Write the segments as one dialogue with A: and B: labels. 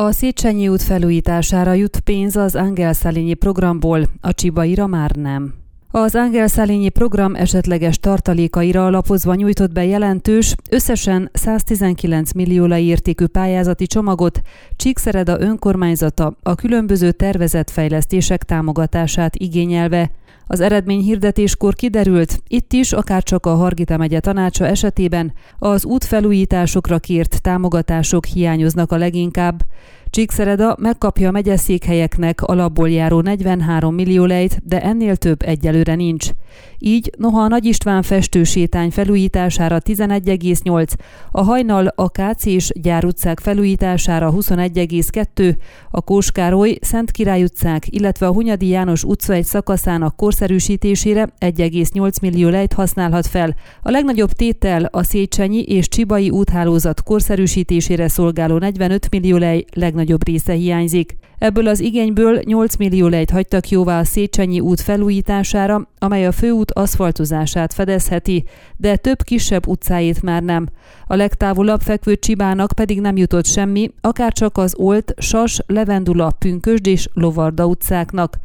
A: A Széchenyi út felújítására jut pénz az Angel Szalényi programból, a Csibaira már nem. Az Angel Szalényi program esetleges tartalékaira alapozva nyújtott be jelentős, összesen 119 millió értékű pályázati csomagot Csíkszereda önkormányzata a különböző tervezett fejlesztések támogatását igényelve. Az eredmény hirdetéskor kiderült, itt is, akár csak a Hargita megye tanácsa esetében az útfelújításokra kért támogatások hiányoznak a leginkább. Csíkszereda megkapja a megyeszékhelyeknek alapból járó 43 millió lejt, de ennél több egyelőre nincs. Így, noha a Nagy István festősétány felújítására 11,8, a hajnal a Káci és Gyár utcák felújítására 21,2, a Kóskároly, Szent Király utcák, illetve a Hunyadi János utca egy szakaszának korszerűsítésére 1,8 millió lejt használhat fel. A legnagyobb tétel a Széchenyi és Csibai úthálózat korszerűsítésére szolgáló 45 millió lej legnagyobb része hiányzik. Ebből az igényből 8 millió lejt hagytak jóvá a Széchenyi út felújítására, amely a főút aszfaltozását fedezheti, de több kisebb utcáit már nem. A legtávolabb fekvő Csibának pedig nem jutott semmi, akár csak az Olt, Sas, Levendula, Pünkösd és Lovarda utcáknak.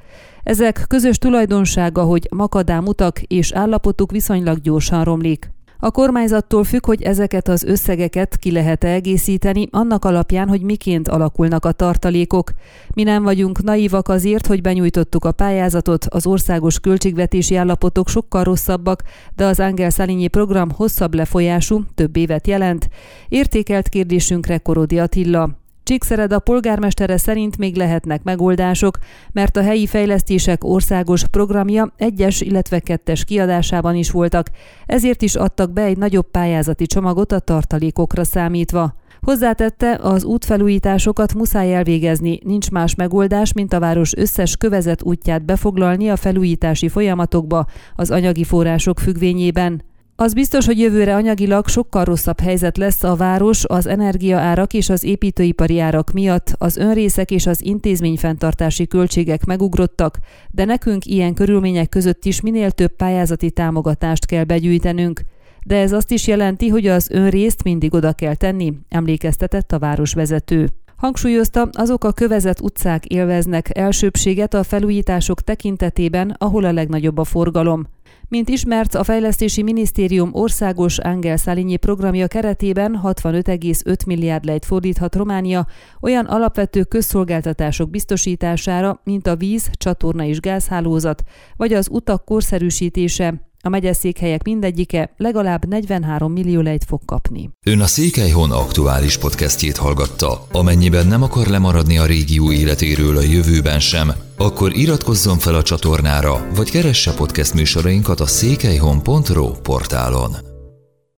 A: Ezek közös tulajdonsága, hogy makadám utak és állapotuk viszonylag gyorsan romlik. A kormányzattól függ, hogy ezeket az összegeket ki lehet -e egészíteni, annak alapján, hogy miként alakulnak a tartalékok. Mi nem vagyunk naívak azért, hogy benyújtottuk a pályázatot, az országos költségvetési állapotok sokkal rosszabbak, de az Angel Szalinyi program hosszabb lefolyású, több évet jelent. Értékelt kérdésünkre Korodi Attila. Csíkszereda polgármestere szerint még lehetnek megoldások, mert a helyi fejlesztések országos programja egyes, illetve kettes kiadásában is voltak, ezért is adtak be egy nagyobb pályázati csomagot a tartalékokra számítva. Hozzátette, az útfelújításokat muszáj elvégezni, nincs más megoldás, mint a város összes kövezett útját befoglalni a felújítási folyamatokba az anyagi források függvényében. Az biztos, hogy jövőre anyagilag sokkal rosszabb helyzet lesz a város az energiaárak és az építőipari árak miatt, az önrészek és az intézményfenntartási költségek megugrottak, de nekünk ilyen körülmények között is minél több pályázati támogatást kell begyűjtenünk. De ez azt is jelenti, hogy az önrészt mindig oda kell tenni, emlékeztetett a városvezető. Hangsúlyozta, azok a kövezett utcák élveznek elsőbséget a felújítások tekintetében, ahol a legnagyobb a forgalom. Mint ismert, a Fejlesztési Minisztérium országos Angel Szalinyi programja keretében 65,5 milliárd lejt fordíthat Románia olyan alapvető közszolgáltatások biztosítására, mint a víz, csatorna és gázhálózat, vagy az utak korszerűsítése, a megyeszékhelyek mindegyike legalább 43 millió lejt fog kapni.
B: Ön a Székelyhon aktuális podcastjét hallgatta. Amennyiben nem akar lemaradni a régió életéről a jövőben sem, akkor iratkozzon fel a csatornára, vagy keresse podcast műsorainkat a székelyhon.pro portálon.